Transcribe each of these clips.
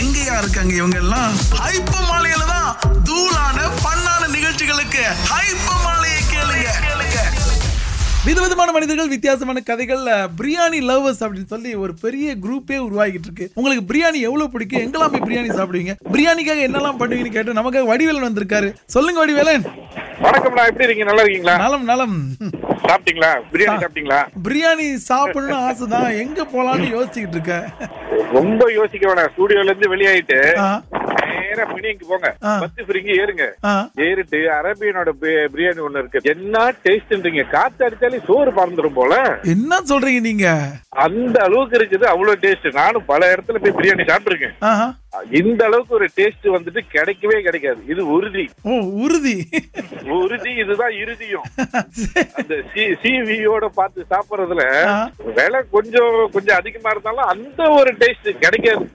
எங்கயா இருக்காங்க இவங்க எல்லாம் ஹைப்ப மாலையில தான் தூளான பண்ணான நிகழ்ச்சிகளுக்கு ஹைப்ப மாலையை கேளுங்க. விதவிதமான மனிதர்கள் வித்தியாசமான கதைகள் பிரியாணி லவ்வர்ஸ் அப்படின்னு சொல்லி ஒரு பெரிய குரூப்பே உருவாகிட்டு இருக்கு உங்களுக்கு பிரியாணி எவ்வளவு பிடிக்கும்? எங்கெல்லாம் போய் பிரியாணி சாப்பிடுவீங்க? பிரியாணிக்காக என்னெல்லாம் பண்ணுவீங்கன்னு கேட்டு நமக்காக வடிவேலன் வந்திருக்காரு. சொல்லுங்க வடிவேலன். வணக்கம்ண்ணா எப்படி இருக்கீங்க? நல்லா இருக்கீங்களா? நலம் நலம். சாப்பிட்டீங்களா? பிரியாணி சாப்பிட்டீங்களா? பிரியாணி சாப்பிடணும்னு ஆசைதான். எங்க போலாம்னு யோசிச்சுக்கிட்டு இருக்கேன் ரொம்ப யோசிக்க வேணாம். ஸ்டூடியோல இருந்து வெளியாயிட்டு நேரா பிரியாணிக்கு போங்க. பத்து பிரிங்கி ஏறுங்க. ஏறிட்டு அரேபியனோட பிரியாணி ஒண்ணு இருக்கு. என்ன டேஸ்ட்ன்றீங்க? காத்து அடிச்சாலே சோறு பறந்துரும் போல. என்ன சொல்றீங்க நீங்க? அந்த அளவுக்கு இருக்குது. அவ்வளவு டேஸ்ட் நானும் பல இடத்துல போய் பிரியாணி சாப்பிட்டுருக்கேன். இந்த அளவுக்கு ஒரு டேஸ்ட் வந்துட்டு கிடைக்கவே கிடைக்காது. இது உறுதி. ஓ உறுதி. உறுதி இதுதான் இறுதியும். அந்த சிவியோட பார்த்து சாப்பிடுறதுல. விலை கொஞ்சம் கொஞ்சம் அதிகமா இருந்தாலும் அந்த ஒரு டேஸ்ட் கிடைக்காது.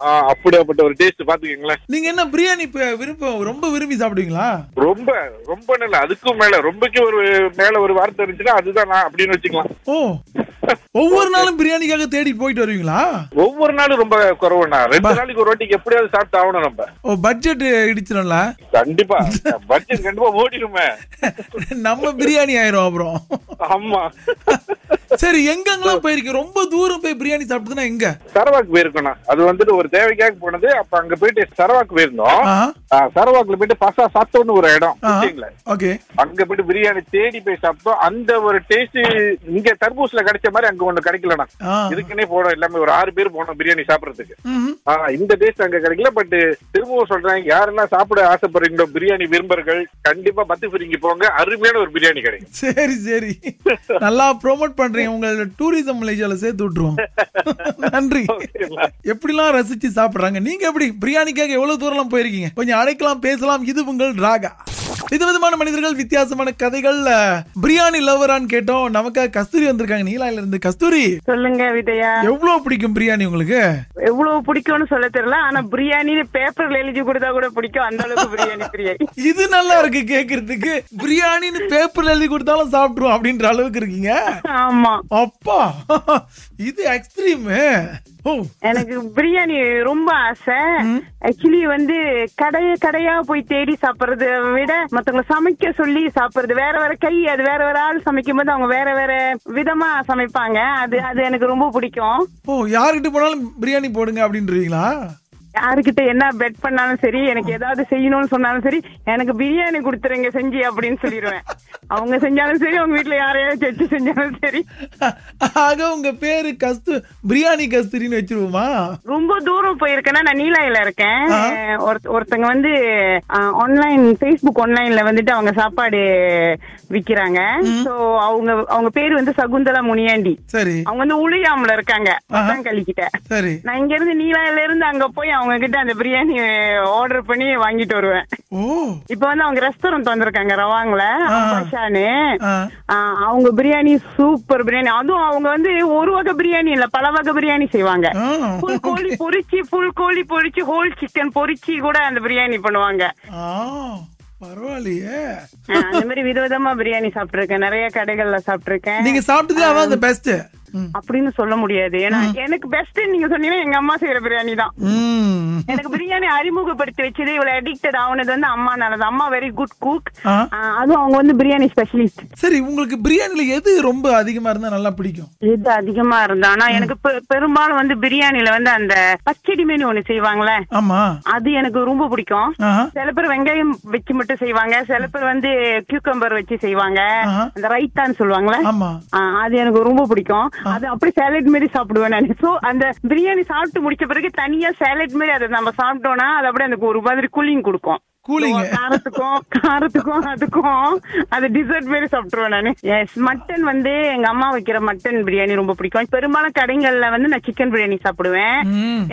அப்படியாப்பட்ட ஒரு டேஸ்ட் பாத்துக்கீங்களேன் நீங்க என்ன பிரியாணி விருப்பம் ரொம்ப விரும்பி சாப்பிடுவீங்களா? ரொம்ப ரொம்ப நல்ல. அதுக்கும் மேல ரொம்பக்கு ஒரு மேல ஒரு வார்த்தை இருந்துச்சுன்னா அதுதான் நான் அப்படின்னு வச்சுக்கலாம். ஓ. ஒவ்வொரு நாளும் பிரியாணிக்காக தேடி போயிட்டு வருவீங்களா? ஒவ்வொரு நாளும் ரொம்ப குறவுண்ணா ரெண்டு நாளைக்கு ஒரு வாட்டிக்கு எப்படியாவது சாப்பிட்டு ஆகணும் நம்ம. ஓ பட்ஜெட் இடிச்சிடும்ல கண்டிப்பா. பட்ஜெட் கண்டிப்பா ஓடிடுமே. நம்ம பிரியாணி ஆயிரும் அப்புறம். ஆமா. சரி எங்கெங்கெல்லாம் போயிருக்கு ரொம்ப தூரம் போய் பிரியாணி சாப்பிட்டதுன்னா எங்க? சரவாக்கு போயிருக்கோம் அது வந்துட்டு ஒரு தேவைக்காக போனது. அப்ப அங்க போயிட்டு சரவாக்கு போயிருந்தோம். சரவாக்குல போயிட்டு பசா சாத்தோன்னு ஒரு இடம். ஓகே. அங்க போயிட்டு பிரியாணி தேடி போய் சாப்பிட்டோம். அந்த ஒரு டேஸ்ட் இங்க தர்பூஸ்ல கிடைச்ச மாதிரி அங்க ஒண்ணு கிடைக்கலண்ணா. இதுக்குன்னே போனோம் எல்லாமே ஒரு ஆறு பேர் போனோம் பிரியாணி சாப்பிடறதுக்கு. இந்த டேஸ்ட் அங்க கிடைக்கல பட் திரும்பவும் சொல்றேன் யாரெல்லாம் சாப்பிட ஆசைப்படுறீங்களோ பிரியாணி விரும்பர்கள் கண்டிப்பா பத்து பிரிங்கி போங்க அருமையான ஒரு பிரியாணி கிடைக்கும். சரி சரி. நல்லா ப்ரோமோட் பண்றீங்க உங்களோட டூரிசம் மலேசியால சேர்த்து விட்டுருவோம். நன்றி? எப்படிலாம் ரசிச்சு சாப்பிடுறாங்க? நீங்க எப்படி பிரியாணிக்காக எவ்வளவு தூரம்லாம் போயிருக்கீங்க? கொஞ்சம் அழைக்கலாம் பேசலாம். இது உங்கள் ராகா. விதவிதமான மனிதர்கள் வித்தியாசமான கதைகள். பிரியாணி லவரான்னு கேட்டோம். நமக்காக கஸ்தூரி வந்திருக்காங்க. நீலாயில இருந்து கஸ்தூரி. சொல்லுங்க விஜயா. எவ்வளவு பிடிக்கும் பிரியாணி உங்களுக்கு? எவ்வளவு பிடிக்கும்னு சொல்ல தெரியல ஆனா பிரியாணி பேப்பர்ல எழுதி கொடுத்தா கூட பிடிக்கும். அந்த அளவுக்கு பிரியாணி பிரியாணி இது நல்லா இருக்கு கேக்குறதுக்கு. பிரியாணின்னு பேப்பர்ல எழுதி கொடுத்தாலும் சாப்பிட்டுருவோம் அப்படின்ற அளவுக்கு இருக்கீங்க. ஆமா. அப்பா இது எக்ஸ்ட்ரீம் எனக்கு பிரியாணி ரொம்ப ஆசை. ஆக்சுவலி வந்து கடைய கடையா போய் தேடி சாப்பிடுறத விட மத்தவங்க சமைக்க சொல்லி சாப்பிடுறது. வேற வேற கை அது வேற வேற ஆள் சமைக்கும் போது அவங்க வேற வேற விதமா சமைப்பாங்க. அது அது எனக்கு ரொம்ப பிடிக்கும். ஓ யார்கிட்ட போனாலும் பிரியாணி போடுங்க அப்படின்றீங்களா? யாருக்கிட்ட என்ன பெட் பண்ணாலும் சரி எனக்கு ஏதாவது செய்யணும்னு சொன்னாலும் சரி எனக்கு பிரியாணி கொடுத்துருங்க செஞ்சு அப்படின்னு சொல்லிடுவேன் அவங்க செஞ்சாலும் சரி அவங்க வீட்டுல யாரையாவது வச்சு செஞ்சாலும் சரி. ஆக உங்க பேரு கஸ்து பிரியாணி கஸ்தூரின்னு வச்சிருவோமா? ரொம்ப தூரம் போயிருக்கேன்னா நான் நீலாயில இருக்கேன். ஒருத்த- ஒருத்தங்க வந்து ஆன்லைன் ஃபேஸ்புக் ஆன்லைன்ல வந்துட்டு அவங்க சாப்பாடு விக்கிறாங்க. சோ அவங்க அவங்க பேரு வந்து சகுந்தலா முனியாண்டி. சரி. அவங்க வந்து உளியாமல இருக்காங்க கழிக்கிட்ட நான் இங்க இருந்து நீலாயில இருந்து அங்க போய் அவங்க கிட்ட அந்த பிரியாணி ஆர்டர் பண்ணி வாங்கிட்டு வருவேன். இப்ப வந்து அவங்க ரெஸ்டாரண்ட் வந்திருக்காங்க பாஷானு. ஆ, அவங்க பிரியாணி சூப்பர் பிரியாணி. அதுவும் அவங்க வந்து ஒரு வகை பிரியாணி இல்ல பல வகை பிரியாணி செய்வாங்க. ஆ, ஃபுல் கோழி பொரிச்சு ஃபுல் கோழி பொரிச்சு ஹோல் சிக்கன் பொரிச்சு கூட அந்த பிரியாணி பண்ணுவாங்க. பரவாயில்லையே. அந்த மாதிரி விதவிதமா பிரியாணி சாப்பிட்டிருக்கேன். நிறைய கடைகள்ல சாப்பிட்டிருக்கேன். நீங்க சாப்பிட்டதே அதான் அந்த பெஸ்ட் அப்படின்னு சொல்ல முடியாது. ஏன்னா எனக்கு பெஸ்ட் நீங்க சொன்னீங்கன்னா எங்க அம்மா செய்யற பிரியாணி தான். எனக்கு பிரியாணி அறிமுகப்படுத்தி வச்சது இவ்வளவு அடிக்டட் ஆகுனது வந்து அம்மா நல்லது அம்மா வெரி குட் குக். அதுவும் அவங்க வந்து பிரியாணி ஸ்பெஷலிஸ்ட் சரி உங்களுக்கு பிரியாணில எது ரொம்ப அதிகமா இருந்தா நல்லா பிடிக்கும்? எது அதிகமா இருந்தா? ஆனா எனக்கு பெரும்பாலும் வந்து பிரியாணில வந்து அந்த பச்சடி மீன் ஒண்ணு செய்வாங்களே? ஆமா. அது எனக்கு ரொம்ப பிடிக்கும். சில பேர் வெங்காயம் வச்சு மட்டும் செய்வாங்க. சில பேர் வந்து கியூக்கம்பர் வச்சு செய்வாங்க. அந்த ரைத்தான்னு சொல்லுவாங்களே? அது எனக்கு ரொம்ப பிடிக்கும். அது அப்படி சாலட் மாதிரி சாப்பிடுவேன் நான். சோ அந்த பிரியாணி சாப்பிட்டு முடிச்ச பிறகு தனியா சாலட் மாதிரி அதை நம்ம சாப்பிட்டோம்னா அது அப்படியே எனக்கு ஒரு மாதிரி கூலிங் கொடுக்கும். கூலிங் காரத்துக்கும் காரத்துக்கும் அதுக்கும் அது டிசர்ட் மாதிரி சாப்பிட்டுருவேன் நானு. எஸ் மட்டன் வந்து எங்க அம்மா வைக்கிற மட்டன் பிரியாணி ரொம்ப பிடிக்கும். பெரும்பாலும் கடைகள்ல வந்து நான் சிக்கன் பிரியாணி சாப்பிடுவேன்.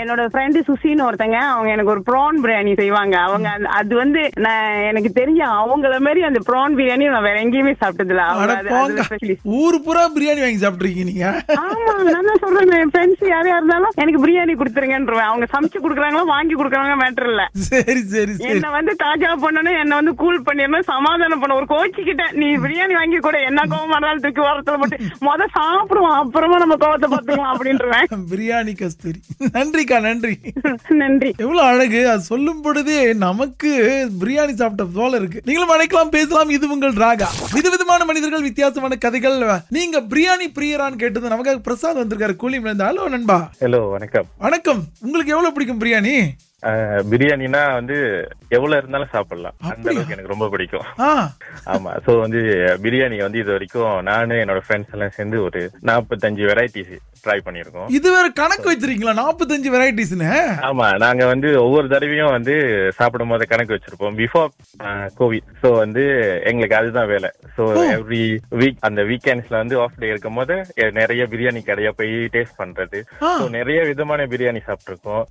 என்னோட ஃப்ரெண்டு சுசின்னு ஒருத்தங்க அவங்க எனக்கு ஒரு ப்ரான் பிரியாணி செய்வாங்க. அவங்க அது வந்து நான் எனக்கு தெரிஞ்ச அவங்கள மாதிரி அந்த ப்ரான் பிரியாணி நான் வேற எங்கேயுமே அதுல specialist. ஊரு பூரா பிரியாணி வாங்கி சாப்பிட்டுருக்கீங்க நீங்க. ஆமா நான் தான் சொல்றேன் என் ஃப்ரெண்ட்ஸ் யாரையா இருந்தாலும் எனக்கு பிரியாணி கொடுத்துருங்கன்றேன் அவங்க சமைச்சு கொடுக்குறாங்களோ வாங்கி கொடுக்குறாங்க மேட்டர் இல்ல. சரி சரி. என்ன வந்து தாஜா பண்ணணும் என்ன வந்து கூல் பண்ணிடணும் சமாதானம் பண்ண ஒரு கோச்சிக்கிட்டேன் நீ பிரியாணி வாங்கி கூட என்ன கோவம் இருந்தாலும் தூக்கி வரத்துல போட்டு முத சாப்பிடுவோம் அப்புறமா நம்ம கோவத்தை பார்த்துக்கலாம் அப்படின்றவேன். பிரியாணி கஸ்தூரி. நன்றிக்கா நன்றி. நன்றி. எவ்வளவு அழகு அது சொல்லும் பொழுதே நமக்கு பிரியாணி சாப்பிட்ட போல இருக்கு. நீங்களும் அழைக்கலாம் பேசலாம். இது உங்கள் ராகா. விதவிதமான மனிதர்கள் வித்தியாசமான கதைகள். நீங்க பிரியாணி பிரியரான்னு கேட்டது நமக்காக பிரசாத் வந்திருக்காரு. கூலி இருந்து ஹலோ நண்பா? ஹலோ வணக்கம். வணக்கம். உங்களுக்கு எவ்வளவு பிடிக்கும் பிரியாணி? பிரியாணினா வந்து எவ்வளவு இருந்தாலும் சாப்பிடலாம். அந்த? அளவுக்கு எனக்கு ரொம்ப பிடிக்கும். ஆமா சோ வந்து பிரியாணி வந்து இது வரைக்கும் நானு என்னோட ஃப்ரெண்ட்ஸ் எல்லாம் சேர்ந்து ஒரு நாற்பத்தஞ்சு வெரைட்டிஸ் ட்ரை பண்ணியிருக்கோம். இது வேற கணக்கு வச்சிருக்கீங்களா? நாற்பத்தஞ்சு வெரைட்டிஸ்னு ஆமா நாங்க வந்து ஒவ்வொரு தடவையும் வந்து சாப்பிடும் போது கணக்கு வச்சிருப்போம். பிஃபோர் கோவிட் சோ வந்து எங்களுக்கு அதுதான் வேலை. சோ எவ்ரி வீக் அந்த வீக்கெண்ட்ஸ்ல வந்து ஆஃப் டே இருக்கும் போது நிறைய பிரியாணி கடையா போய் டேஸ்ட் பண்றது. சோ நிறைய விதமான பிரியாணி சாப்பிட்டிருக்கோம்.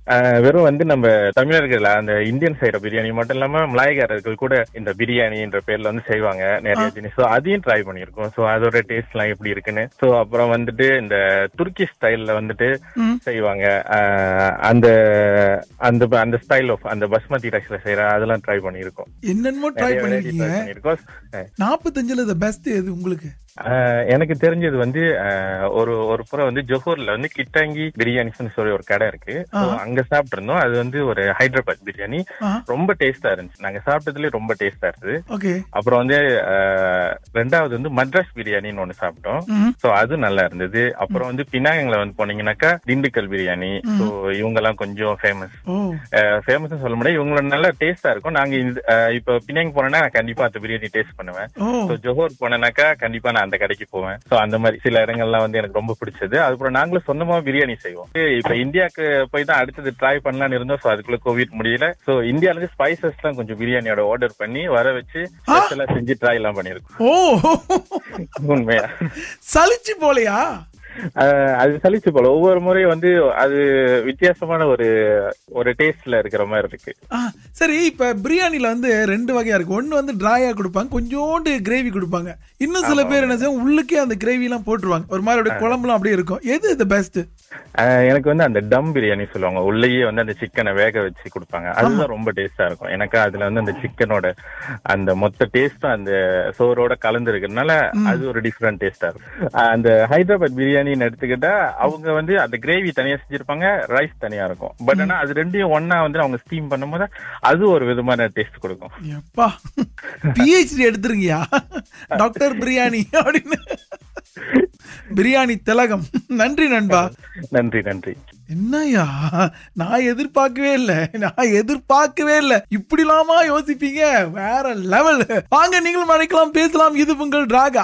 வெறும் வந்து நம்ம தமிழர்கள் அந்த இந்தியன் செய்யற பிரியாணி மட்டும் இல்லாம மலாய்காரர்கள் கூட இந்த பிரியாணின்ற பேர்ல வந்து செய்வாங்க நிறைய ஜினிஸ் சோ அதையும் ட்ரை பண்ணியிருக்கோம். சோ அதோட டேஸ்ட் எல்லாம் எப்படி இருக்குன்னு. சோ அப்புறம் வந்துட்டு இந்த துருக்கி ஸ்டைல்ல வந்துட்டு. செய்வாங்க. அந்த அந்த அந்த ஸ்டைல் ஆஃப் அந்த பஸ்மதி ரைஸ்ல செய்யற அதெல்லாம் ட்ரை பண்ணியிருக்கோம். என்னென்னமோ ட்ரை அஹ், நாற்பத்தஞ்சுல பெஸ்ட் எது உங்களுக்கு? எனக்கு தெரிஞ்சது வந்து ஒரு ஒரு புறம் வந்து ஜொஹூர்ல வந்து கிட்டாங்கி பிரியாணிஸ்னு சொல்லி ஒரு கடை இருக்கு. அங்க சாப்பிட்டு இருந்தோம் அது வந்து ஒரு ஹைதராபாத் பிரியாணி. ரொம்ப டேஸ்டா இருந்துச்சு. நாங்க சாப்பிட்டதுலயே ரொம்ப டேஸ்டா இருந்தது. அப்புறம் வந்து ரெண்டாவது வந்து மட்ராஸ் பிரியாணின்னு ஒண்ணு சாப்பிட்டோம். சோ அது நல்லா இருந்தது. அப்புறம் வந்து பினாங்கல வந்து போனீங்கன்னாக்கா திண்டுக்கல் பிரியாணி. சோ இவங்க எல்லாம் கொஞ்சம் ஃபேமஸ் ஃபேமஸ் சொல்ல முடியாது. இவங்களோட நல்லா டேஸ்டா இருக்கும். நாங்க இப்ப பினாங் போனேன்னா நான் கண்டிப்பா அந்த பிரியாணி டேஸ்ட் பண்ணுவேன். ஜோஹர் போனேனாக்கா கண்டிப்பா நான் அந்த கடைக்கு போவேன். ஸோ அந்த மாதிரி சில இடங்கள்லாம் வந்து எனக்கு ரொம்ப பிடிச்சது. அதுக்கப்புறம் நாங்களும் சொந்தமா பிரியாணி செய்வோம். இப்ப இந்தியாவுக்கு போய் தான் அடுத்தது ட்ரை பண்ணலாம்னு இருந்தோம். ஸோ அதுக்குள்ள கோவிட் முடியல. ஸோ இந்தியால இருந்து ஸ்பைசஸ் எல்லாம் கொஞ்சம் பிரியாணியோட ஆர்டர் பண்ணி வர வச்சு ஸ்பெஷலா செஞ்சு ட்ரை எல்லாம் பண்ணிருக்கோம். உண்மையா? சலிச்சு போலையா? அது சலிச்சு போல. ஒவ்வொரு முறையும் வந்து அது வித்தியாசமான ஒரு ஒரு டேஸ்ட்ல இருக்கிற மாதிரி இருக்கு. சரி இப்ப பிரியாணில வந்து ரெண்டு வகையா இருக்கு. ஒண்ணு வந்து டிராயா கொடுப்பாங்க கொஞ்சோண்டு கிரேவி கொடுப்பாங்க. இன்னும் சில பேர் என்ன செய்வாங்க உள்ளுக்கே அந்த கிரேவி எல்லாம் போட்டுருவாங்க. ஒரு மாதிரி குழம்புலாம் அப்படியே இருக்கும். எது இது பெஸ்ட் எனக்கு வந்து அந்த டம் பிரியாணி சொல்லுவாங்க. உள்ளேயே வந்து அந்த சிக்கனை வேக வச்சு கொடுப்பாங்க. அதுதான் ரொம்ப டேஸ்டா இருக்கும். எனக்கு அதுல வந்து அந்த சிக்கனோட அந்த மொத்த டேஸ்டும் அந்த சோறோட கலந்து இருக்கிறதுனால அது ஒரு டிஃப்ரெண்ட் டேஸ்டா இருக்கும். அந்த ஹைதராபாத் பிரியாணின்னு எடுத்துக்கிட்டா அவங்க வந்து அந்த கிரேவி தனியா செஞ்சிருப்பாங்க ரைஸ் தனியா இருக்கும். பட் ஆனா அது ரெண்டையும் ஒண்ணா வந்து அவங்க ஸ்டீம் பண்ணும்போது அது ஒரு விதமான டேஸ்ட் கொடுக்கும். எப்பா? பிஹெச்டி எடுத்துருங்கயா டாக்டர் பிரியாணி அப்படின்னு. பிரியாணி திலகம். நன்றி நண்பா. நன்றி நன்றி. என்னய்யா? நான் எதிர்பார்க்கவே இல்லை. நான் எதிர்பார்க்கவே இல்லை. இப்படிலாமா யோசிப்பீங்க? வேற லெவல் வாங்க நீங்களும் அழைக்கலாம். பேசலாம். இது உங்கள் ராகா.